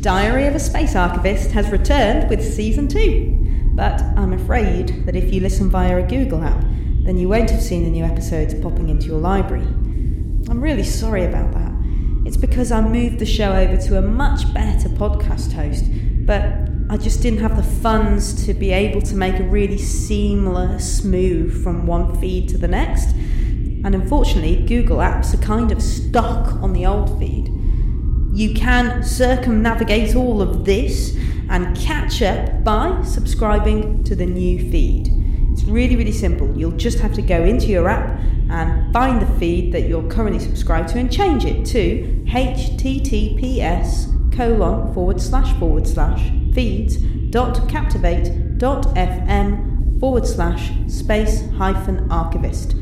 Diary of a Space Archivist has returned with season two. But I'm afraid that if you listen via a Google app, then you won't have seen the new episodes popping into your library. I'm really sorry about that. It's because I moved the show over to a much better podcast host, but I just didn't have the funds to be able to make a really seamless move from one feed to the next. And unfortunately, Google Apps are kind of stuck on the old feed. You can circumnavigate all of this and catch up by subscribing to the new feed. It's really, really simple. You'll just have to go into your app and find the feed that you're currently subscribed to and change it to https colon forward slash forward slash feeds dot captivate dot fm forward slash space hyphen archivist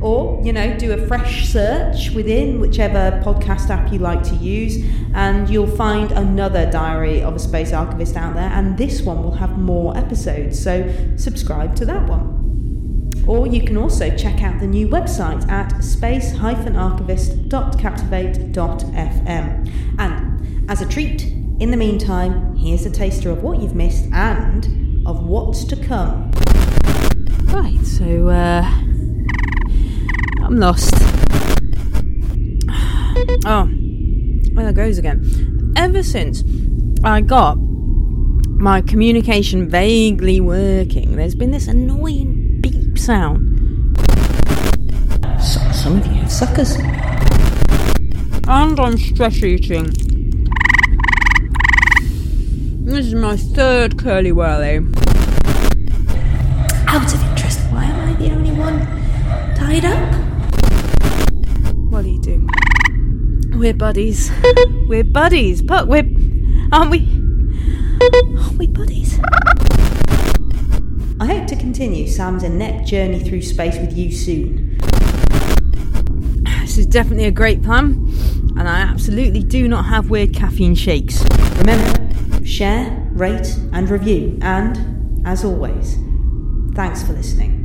or you know do a fresh search within whichever podcast app you like to use and you'll find another diary of a space archivist out there and this one will have more episodes so subscribe to that one. Or you can also check out the new website at space-archivist.captivate.fm and as a treat in the meantime here's a taster of what you've missed and of what's to come. Right so uh I'm lost. Oh, there it goes again. Ever since I got my communication vaguely working, there's been this annoying beep sound. so, some of you suckers And I'm stress eating. This is my third Curly Wurly. We're buddies. we're buddies. Puck, we're. Aren't we? Aren't we buddies? I hope to continue Sam's neck journey through space with you soon. This is definitely a great plan, and I absolutely do not have weird caffeine shakes. Remember, share, rate, and review. And, as always, thanks for listening.